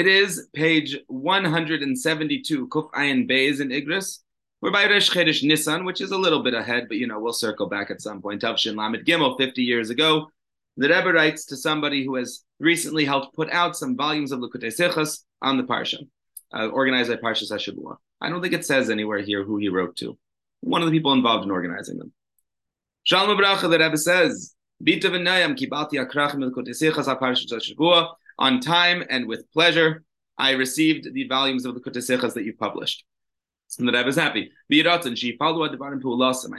It is page 172, Kuf Ayin Beis in Iggros. We're by Resh Nissan, which is a little bit ahead, but you know, we'll circle back at some point. Tavshin Lamed Gimel, 50 years ago. The Rebbe writes to somebody who has recently helped put out some volumes of Likutei Sichas on the Parsha, uh, organized by Parshas HaShavua. I don't think it says anywhere here who he wrote to. One of the people involved in organizing them. Shalom Abracha, the Rebbe says, Bita kibati on time and with pleasure. I received the volumes of the Kutasichas that you've published. So that I was happy. I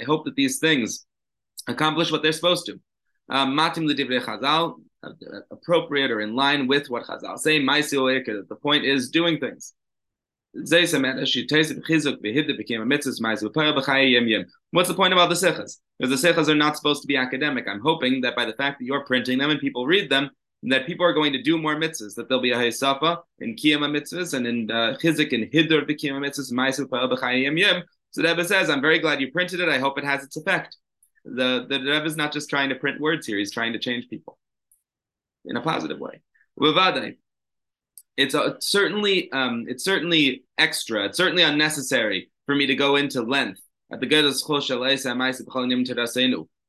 hope that these things accomplish what they're supposed to. Um, matim l'divrei Chazal, appropriate or in line with what Chazal say. The point is doing things. What's the point about the sechas? Because the sechas are not supposed to be academic. I'm hoping that by the fact that you're printing them and people read them, that people are going to do more mitzvahs, that there'll be a Haysafa in Kiyama mitzvahs and in uh, Chizik and Hidur B'Kiyama mitzvahs, Ma'asu B'Chayim Yim. So the Rebbe says, I'm very glad you printed it. I hope it has its effect. The, the Rebbe is not just trying to print words here, he's trying to change people in a positive way. It's a, certainly um, it's certainly extra. It's certainly unnecessary for me to go into length at the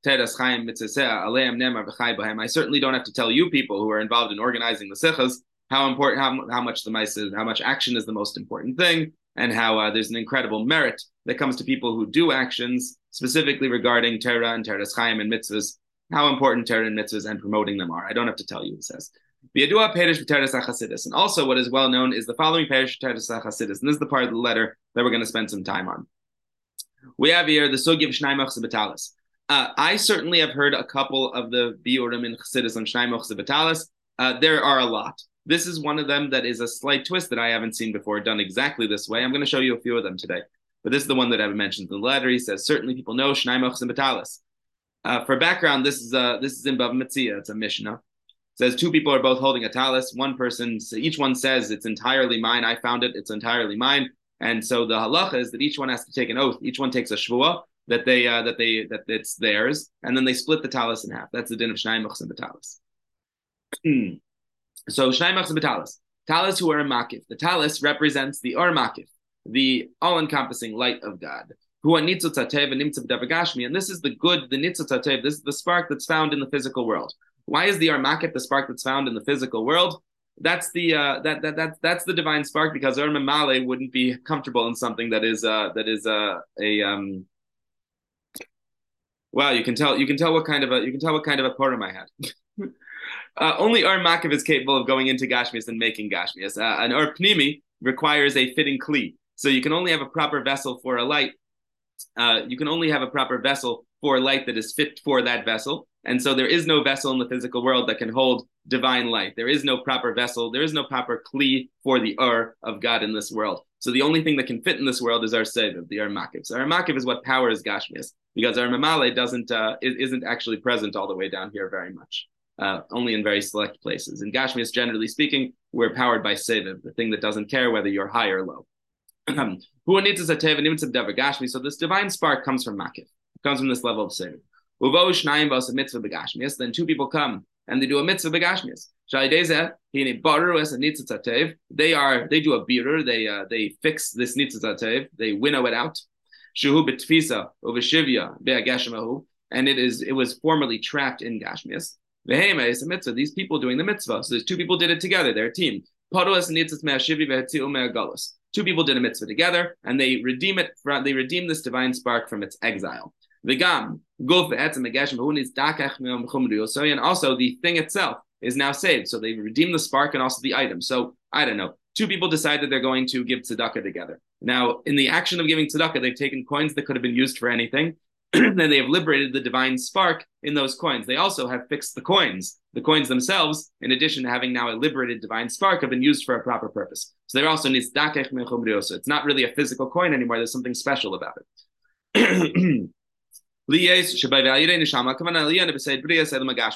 Shalei Ma'asu B'Chayim Yim I certainly don't have to tell you people who are involved in organizing the sichas how important, how, how much the mice is, how much action is the most important thing, and how uh, there's an incredible merit that comes to people who do actions, specifically regarding Torah and Teres Chaim and mitzvahs, how important Torah and mitzvahs and promoting them are. I don't have to tell you, he says. And also, what is well known is the following parish Teres Chasidis, and this is the part of the letter that we're going to spend some time on. We have here the Sugi of Shnaimach. Uh, I certainly have heard a couple of the biurim in Chassidus on Shnaymoch Zebatalis. Uh, there are a lot. This is one of them that is a slight twist that I haven't seen before, done exactly this way. I'm going to show you a few of them today. But this is the one that I've mentioned in the letter. He says, certainly people know Shnaymoch Zebatalis. Uh, for background, this is uh, this is in Bava Metzia. It's a Mishnah. It says two people are both holding a talis. One person, each one says it's entirely mine. I found it. It's entirely mine. And so the halacha is that each one has to take an oath. Each one takes a shvuah that they uh, that they that it's theirs, and then they split the talis in half. That's the din of shnai machs and betalis. so shnai machs and betalis, talis who are a makif. The talis represents the or makif, the all-encompassing light of God. Who are nitzot and nimtzat and this is the good, the nitzot This is the spark that's found in the physical world. Why is the armakif the spark that's found in the physical world? That's the uh, that that that that's the divine spark because Ur Male wouldn't be comfortable in something that is uh, that is uh, a um, Wow, you can tell you can tell what kind of a you can tell what kind of a purim I had. uh, only Ur Makav is capable of going into Gashmias and making Gashmias. Uh, an Ur Pnimi requires a fitting kli. So you can only have a proper vessel for a light. Uh, you can only have a proper vessel for light that is fit for that vessel. And so there is no vessel in the physical world that can hold divine light. There is no proper vessel. There is no proper kli for the Ur of God in this world. So the only thing that can fit in this world is Ur Seviv, the Ur Makiv. So Ur Makiv is what powers Gashmias because Ur Mamale doesn't uh, isn't actually present all the way down here very much. Uh, only in very select places. In Gashmias, generally speaking, we're powered by Seviv, the thing that doesn't care whether you're high or low. So this divine spark comes from Makif, comes from this level of Seviv. Then two people come and they do a mitzvah begashmias. They are they do a birur, they uh, they fix this nitzatzatev, they winnow it out. Shuhu betfisa uveshivya be'agashmahu, and it is it was formerly trapped in gashmias. Vehema is a mitzvah. These people doing the mitzvah. So there's two people did it together. They're a team. Padolas nitzat me'ashivi ve'etziu me'agalos. Two people did a mitzvah together, and they redeem it. From, they redeem this divine spark from its exile. V'gam guf ve'etzem me'gashem who needs dakach me'om And also the thing itself is now saved. So they redeem the spark and also the item. So I don't know two people decide that they're going to give tzedakah together. Now, in the action of giving tzedakah, they've taken coins that could have been used for anything. then they have liberated the divine spark in those coins. They also have fixed the coins. The coins themselves, in addition to having now a liberated divine spark, have been used for a proper purpose. So they're also needs dakech mechumrioso. It's not really a physical coin anymore. There's something special about it.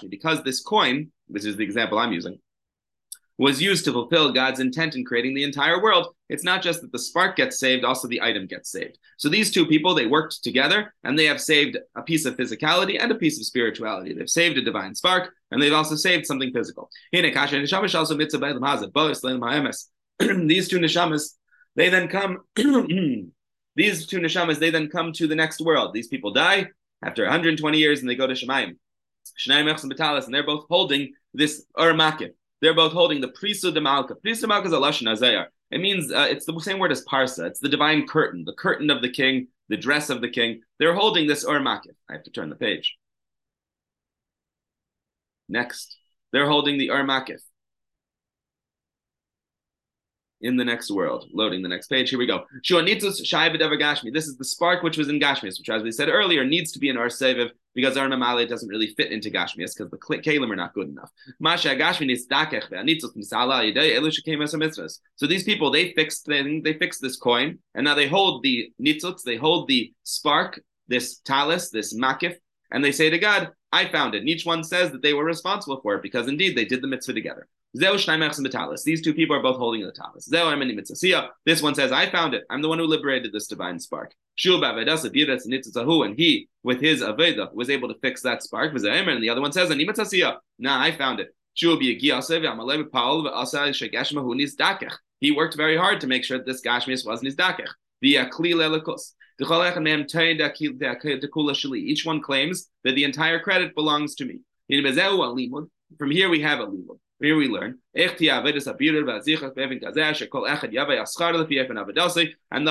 because this coin, which is the example I'm using, was used to fulfill God's intent in creating the entire world, it's not just that the spark gets saved, also the item gets saved. So these two people, they worked together and they have saved a piece of physicality and a piece of spirituality. They've saved a divine spark and they've also saved something physical. These two neshamas, they then come, these two neshamas, they then come to the next world. These people die after 120 years and they go to Shemaim. and Batalis, and they're both holding this Ur they're both holding the Prisu de Malka. Prisu Malka is a Lashon Azayar. It means uh, it's the same word as Parsa. It's the divine curtain, the curtain of the king, the dress of the king. They're holding this Ur I have to turn the page. Next, they're holding the Ur in the next world. Loading the next page. Here we go. This is the spark which was in Gashmias, which, as we said earlier, needs to be in Ur Seviv because Ur Mamale doesn't really fit into Gashmias because the Kalim are not good enough. So these people, they fixed they, they fixed this coin, and now they hold the nitzuts, they hold the spark, this talis, this makif, and they say to God, I found it. And each one says that they were responsible for it because indeed they did the mitzvah together. These two people are both holding the talis. This one says, I found it. I'm the one who liberated this divine spark. And he, with his Aveda, was able to fix that spark. And the other one says, Nah, I found it. He worked very hard to make sure that this Gashmias wasn't his dakech. Each one claims that the entire credit belongs to me. From here we have a limud. Here we learn, and the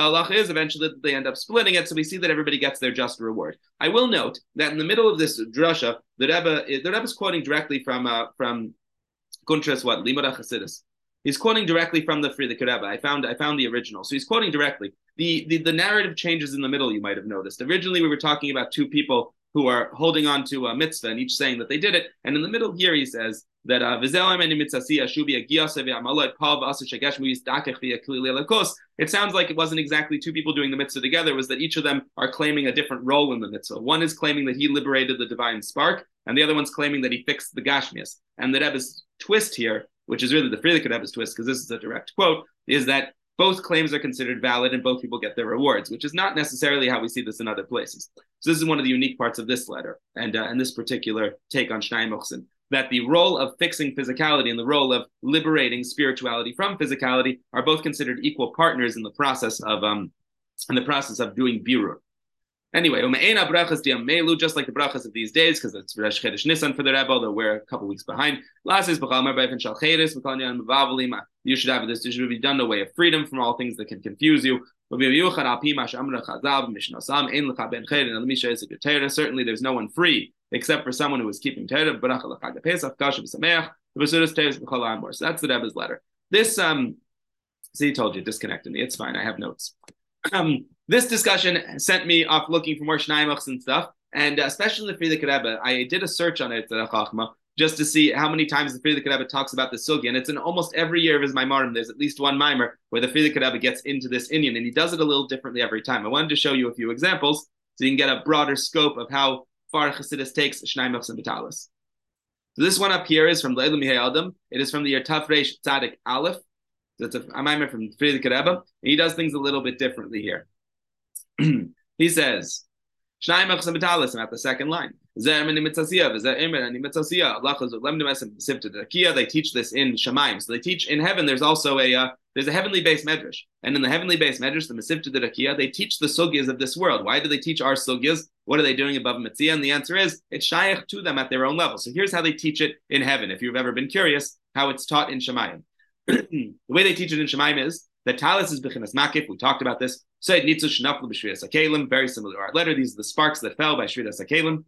Allah is eventually that they end up splitting it, so we see that everybody gets their just reward. I will note that in the middle of this drasha, the Rebbe, the Rebbe is quoting directly from uh, from Guntras what Limud Chasidus. He's quoting directly from the Frierdiker Rebbe. I found I found the original, so he's quoting directly. The, the the narrative changes in the middle. You might have noticed. Originally, we were talking about two people who are holding on to a mitzvah and each saying that they did it. And in the middle here, he says that uh, it sounds like it wasn't exactly two people doing the mitzvah together. Was that each of them are claiming a different role in the mitzvah. One is claiming that he liberated the divine spark, and the other one's claiming that he fixed the gashmias. And the Rebbe's twist here, which is really the Frierdiker Rebbe's twist, because this is a direct quote, is that both claims are considered valid and both people get their rewards, which is not necessarily how we see this in other places. So this is one of the unique parts of this letter and uh, and this particular take on Shnai that the role of fixing physicality and the role of liberating spirituality from physicality are both considered equal partners in the process of um in the process of doing birur. Anyway, just like the brachas of these days, because it's Rosh Chodesh Nisan for the Rebbe, although we're a couple weeks behind. Last is you should have this. This should be done a way of freedom from all things that can confuse you. Certainly, there's no one free except for someone who is keeping Torah. So that's the Rebbe's letter. This, um, see, told you, disconnected me. It's fine. I have notes. Um, this discussion sent me off looking for more Shnaimachs and stuff, and especially the Frierdiker Rebbe. I did a search on it, just to see how many times the Frierdiker Rebbe talks about the sugi, and it's in almost every year of his Maimarim. There's at least one Maimer where the Frierdiker Rebbe gets into this inyan, and he does it a little differently every time. I wanted to show you a few examples so you can get a broader scope of how far Chassidus takes Shnaimachs and Vitalis. So this one up here is from Leilu Adam. It is from the Yertaf Reish Tzadik Aleph. That's a, a Maimer from Frierdiker Rebbe, and he does things a little bit differently here. he says, Shnai Mechsam Betalis, at the second line. They teach this in Shemaim. So they teach in heaven. There's also a uh, there's a heavenly based medrash, and in the heavenly based medrash, the Mesivta Rakia, they teach the sugyas of this world. Why do they teach our sugyas? What are they doing above Mitzvah? And the answer is it's shaykh to them at their own level. So here's how they teach it in heaven. If you've ever been curious, how it's taught in Shemayim. the way they teach it in Shemayim is the talis is bechinas makif. We talked about this. Said nitzu shenaflu b'shviras hakelim. Very similar to our letter. These are the sparks that fell by shviras hakelim.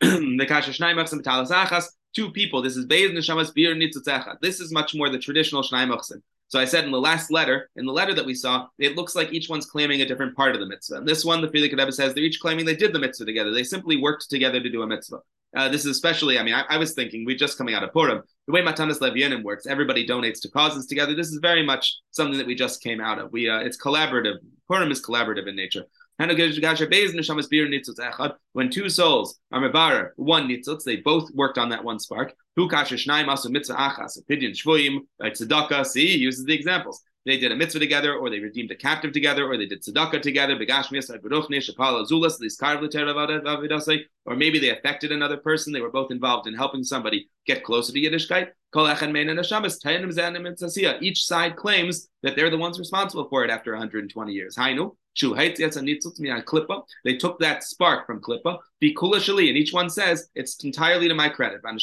The kasha shnaimachs and talis achas. Two people. This is beis neshamas bir nitzutzecha. This is much more the traditional shnaimachsim. So I said in the last letter, in the letter that we saw, it looks like each one's claiming a different part of the mitzvah. And this one, the Frierdiker Rebbe says, they're each claiming they did the mitzvah together. They simply worked together to do a mitzvah. Uh, this is especially, I mean, I, I, was thinking, we're just coming out of Purim. The way Matanas Levyanim works, everybody donates to causes together. This is very much something that we just came out of. We, uh, It's collaborative. Purim is collaborative in nature. When two souls are mevarer one nitzutz, they both worked on that one spark. Hu kasher shnayim asu mitzvah achas, pidyon shvuyim, tzedakah. See, he uses the examples they did a mitzvah together, or they redeemed a captive together, or they did tzedakah together, or maybe they affected another person. They were both involved in helping somebody get closer to Yiddishkeit. Each side claims that they're the ones responsible for it after 120 years. They took that spark from klippa, and each one says it's entirely to my credit. The other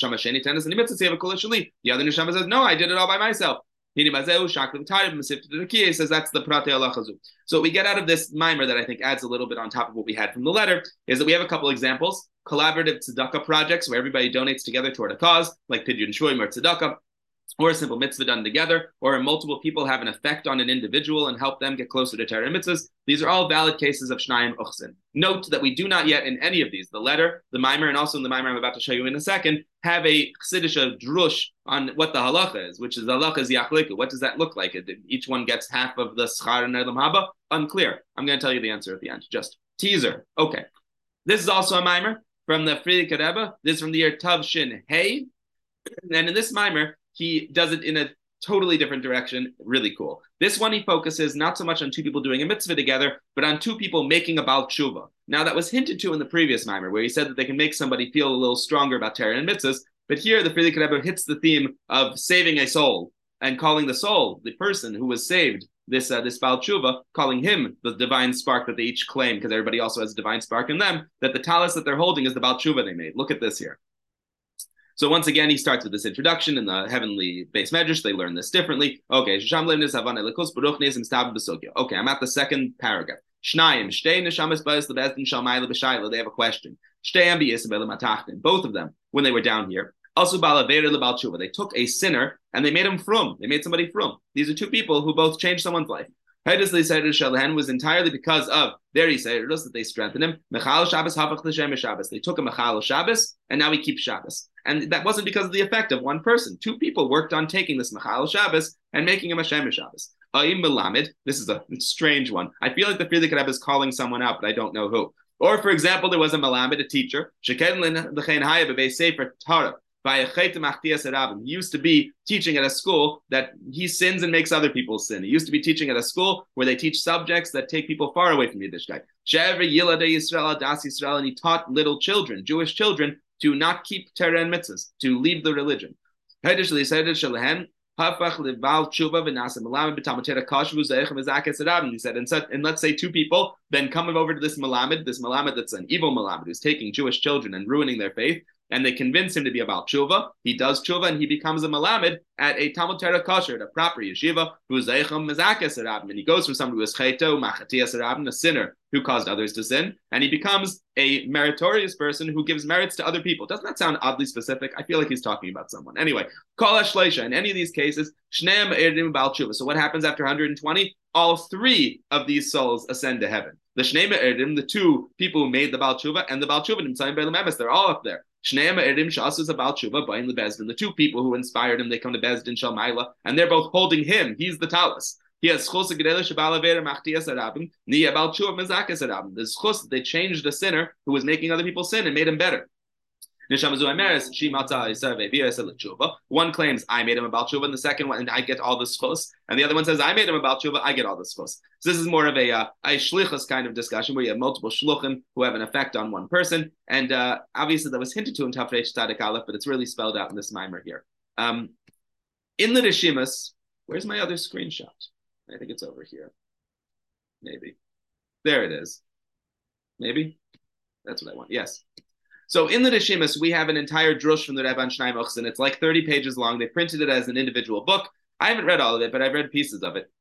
neshama says, no, I did it all by myself says that's the Prate Alachazu. So we get out of this mimer that I think adds a little bit on top of what we had from the letter is that we have a couple examples. Collaborative tzedakah projects where everybody donates together toward a cause, like Pidyon Shvuyim or tzedakah or a simple mitzvah done together, or multiple people have an effect on an individual and help them get closer to Torah mitzvahs. These are all valid cases of Shnayim Uchsin. Note that we do not yet in any of these, the letter, the mimer, and also in the mimer I'm about to show you in a second, have a chsidisha drush on what the halacha is, which is the halacha is yachliku. What does that look like? Each one gets half of the schar and olam haba? Unclear. I'm going to tell you the answer at the end. Just teaser. Okay. This is also a mimer from the Frierdiker Rebbe. This is from the year Tav Shin Hey. And in this mimer, he does it in a totally different direction. Really cool. This one he focuses not so much on two people doing a mitzvah together, but on two people making a bal tshuva. Now that was hinted to in the previous mimer, where he said that they can make somebody feel a little stronger about Torah and mitzvahs. But here the Frierdiker Rebbe hits the theme of saving a soul and calling the soul, the person who was saved, this uh, this bal tshuva, calling him the divine spark that they each claim, because everybody also has a divine spark in them. That the talis that they're holding is the bal tshuva they made. Look at this here. So once again, he starts with this introduction in the heavenly base medrash. They learn this differently. Okay, okay, I'm at the second paragraph. They have a question. Both of them, when they were down here, also. They took a sinner and they made him from. They made somebody from. These are two people who both changed someone's life. Was entirely because of their Yisraelis that they strengthened him. Shabbos. They took a Mechal Shabbos, and now we keep Shabbos. And that wasn't because of the effect of one person. Two people worked on taking this Mechal Shabbos and making him a Shem Shabbos. Ayim Melamed. This is a strange one. I feel like the Frierdiker Rebbe is calling someone out, but I don't know who. Or, for example, there was a Melamed, a teacher. Sefer Torah. He used to be teaching at a school that he sins and makes other people sin. He used to be teaching at a school where they teach subjects that take people far away from Yiddishkeit. And he taught little children, Jewish children, to not keep Torah and mitzvahs, to leave the religion. He said, and, and let's say two people then come over to this Malamed, this Malamed that's an evil Malamed who's taking Jewish children and ruining their faith, and they convince him to be about tshuva. He does tshuva and he becomes a malamed at a Talmud Torah kosher, a proper yeshiva, who's zeicham mezakes and he goes from somebody who is cheto machatias a sinner who caused others to sin, and he becomes a meritorious person who gives merits to other people. Doesn't that sound oddly specific? I feel like he's talking about someone. Anyway, kol shleisha. In any of these cases, shneim erdim bal tshuva. So what happens after 120? All three of these souls ascend to heaven. The Shnei the two people who made the Baal Tshuva, and the Baal Tshuva, they're all up there. Shneim Erim Shas about Tshuva, Bain Bezdin. The two people who inspired him, they come to Bezdin Shalmaila, and they're both holding him. He's the talus. He has chus gedele shabalavera machtias arabim, ni about tshuva mezakas arabim. There's chus they changed the sinner who was making other people sin and made him better. One claims I made him about tshuva, and the second one, and I get all the schus, and the other one says I made him about tshuva, I get all the schus. So this is more of a uh, a kind of discussion where you have multiple shluchim who have an effect on one person, and uh, obviously that was hinted to in Tafresh Tzadik Aleph, but it's really spelled out in this mimer here. Um, in the Rishimas, where's my other screenshot? I think it's over here. Maybe. There it is. Maybe. That's what I want. Yes. So in the Rishimus, we have an entire drush from the Rebbe Shnaim and it's like 30 pages long. They printed it as an individual book. I haven't read all of it, but I've read pieces of it.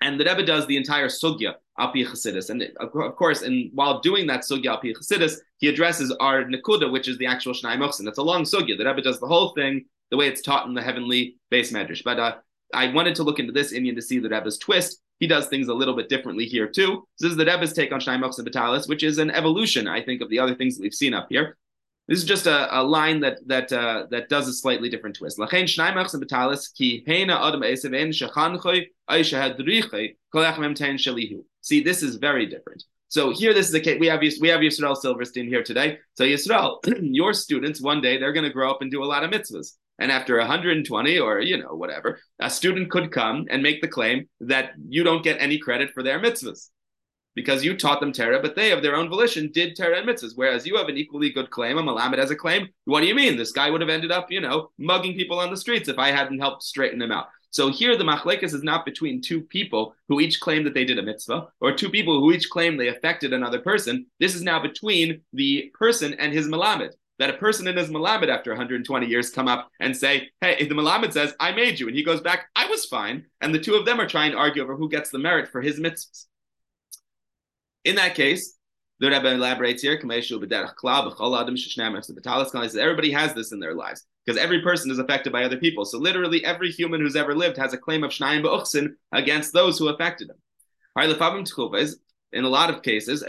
And the Rebbe does the entire sugya alpi Chassidus, and of course, and while doing that sugya alpi Chassidus, he addresses our nekuda, which is the actual Shnai Mochsin. It's a long sugya. The Rebbe does the whole thing the way it's taught in the heavenly base medrash. But uh, I wanted to look into this inyan to see the Rebbe's twist. He does things a little bit differently here too. This is the Rebbe's take on Shnai Mochsin Vitalis, which is an evolution, I think, of the other things that we've seen up here. This is just a, a line that that uh, that does a slightly different twist. ki adam See, this is very different. So here, this is the case. We have we have Yisrael Silverstein here today. So Yisrael, your students one day they're going to grow up and do a lot of mitzvahs. And after 120 or you know whatever, a student could come and make the claim that you don't get any credit for their mitzvahs because you taught them Torah, but they of their own volition did Torah and mitzvahs. Whereas you have an equally good claim, a Malamed has a claim. What do you mean? This guy would have ended up, you know, mugging people on the streets if I hadn't helped straighten him out. So here the machlekes is not between two people who each claim that they did a mitzvah, or two people who each claim they affected another person. This is now between the person and his malamed. That a person and his malamed after 120 years come up and say, "Hey," the malamed says, "I made you," and he goes back, "I was fine," and the two of them are trying to argue over who gets the merit for his mitzvahs. In that case, the Rebbe elaborates here, everybody has this in their lives because every person is affected by other people. So literally every human who's ever lived has a claim of shnayim ba'uchsin against those who affected him. In a lot of cases,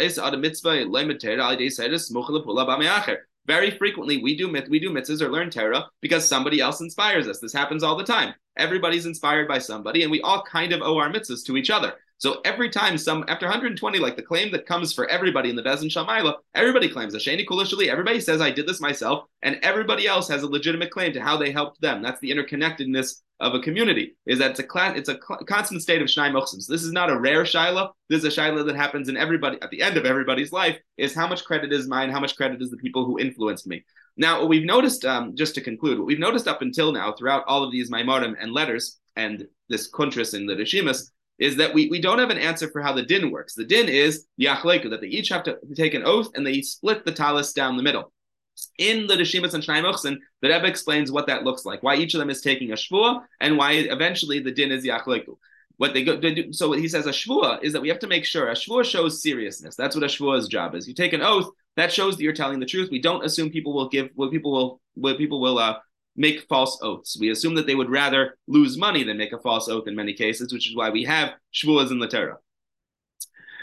very frequently we do myth, we do mitzvahs or learn Torah because somebody else inspires us. This happens all the time. Everybody's inspired by somebody, and we all kind of owe our mitzvahs to each other. So every time some after 120, like the claim that comes for everybody in the Bezin Shalmaila, everybody claims Asheni Kulishali, everybody says I did this myself, and everybody else has a legitimate claim to how they helped them. That's the interconnectedness of a community, is that it's a class, it's a cl- constant state of Shnai Mochsim. So this is not a rare Shaila. This is a Shaila that happens in everybody at the end of everybody's life, is how much credit is mine, how much credit is the people who influenced me. Now, what we've noticed, um, just to conclude, what we've noticed up until now throughout all of these Maimorim and letters and this Kuntris in the Rishimas is that we, we don't have an answer for how the din works. The din is yachleku, that they each have to take an oath and they split the talis down the middle. In the Rishimas and Shnai the Rebbe explains what that looks like, why each of them is taking a shvua, and why eventually the din is yachleku. What they go, they do, so what he says a shvua is that we have to make sure a shvua shows seriousness. That's what a shvua's job is. You take an oath that shows that you're telling the truth. We don't assume people will give, what people will, what people will uh, make false oaths. We assume that they would rather lose money than make a false oath in many cases, which is why we have shvuas in the Torah.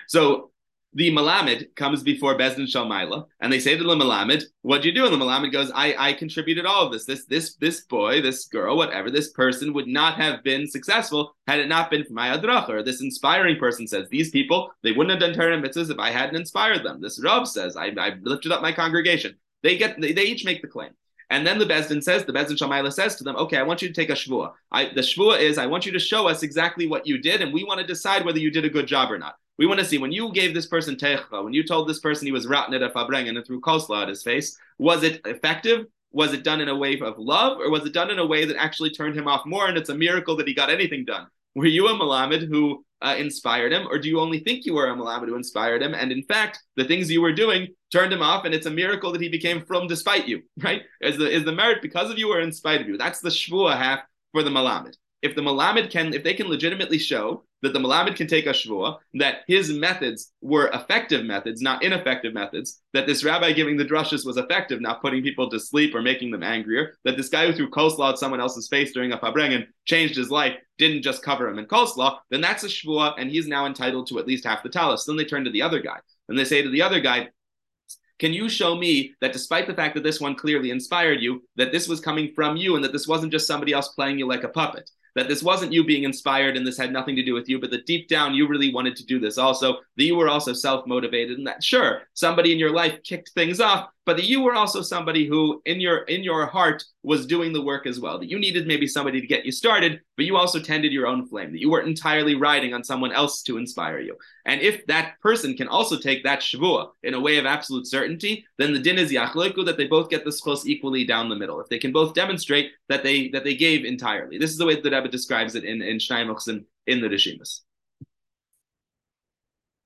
So the Malamed comes before Bezdin Shalmaila, and they say to the Malamed, "What do you do?" And the Malamed goes, "I I contributed all of this. This this this boy, this girl, whatever, this person would not have been successful had it not been for my adrach." Or this inspiring person says, "These people, they wouldn't have done Torah mitzvahs if I hadn't inspired them." This Rav says, "I I lifted up my congregation." They get they, they each make the claim. And then the Bezdin says, the Bezdin Shamayla says to them, okay, I want you to take a shvua. I, the shvua is, I want you to show us exactly what you did, and we want to decide whether you did a good job or not. We want to see when you gave this person techa, when you told this person he was rotten at a farbrengen and threw coleslaw at his face, was it effective? Was it done in a way of love, or was it done in a way that actually turned him off more? And it's a miracle that he got anything done. Were you a Malamed who uh, inspired him, or do you only think you were a Malamed who inspired him? And in fact, the things you were doing turned him off, and it's a miracle that he became from despite you, right? Is the is the merit because of you or in spite of you? That's the shvua half for the Malamed. If the Malamed can, if they can legitimately show that the Malamed can take a shvua, that his methods were effective methods, not ineffective methods, that this rabbi giving the drushes was effective, not putting people to sleep or making them angrier, that this guy who threw coleslaw at someone else's face during a farbrengen changed his life, didn't just cover him in coleslaw, then that's a shvua, and he's now entitled to at least half the talus. Then they turn to the other guy, and they say to the other guy, can you show me that despite the fact that this one clearly inspired you, that this was coming from you and that this wasn't just somebody else playing you like a puppet? That this wasn't you being inspired and this had nothing to do with you, but that deep down you really wanted to do this also, that you were also self motivated, and that sure, somebody in your life kicked things off, but that you were also somebody who in your in your heart was doing the work as well that you needed maybe somebody to get you started but you also tended your own flame that you weren't entirely riding on someone else to inspire you. And if that person can also take that shavua in a way of absolute certainty then the din is yachleiku that they both get the schos equally down the middle if they can both demonstrate that they that they gave entirely. This is the way that Rebbe describes it in in Shnai in the Rishimas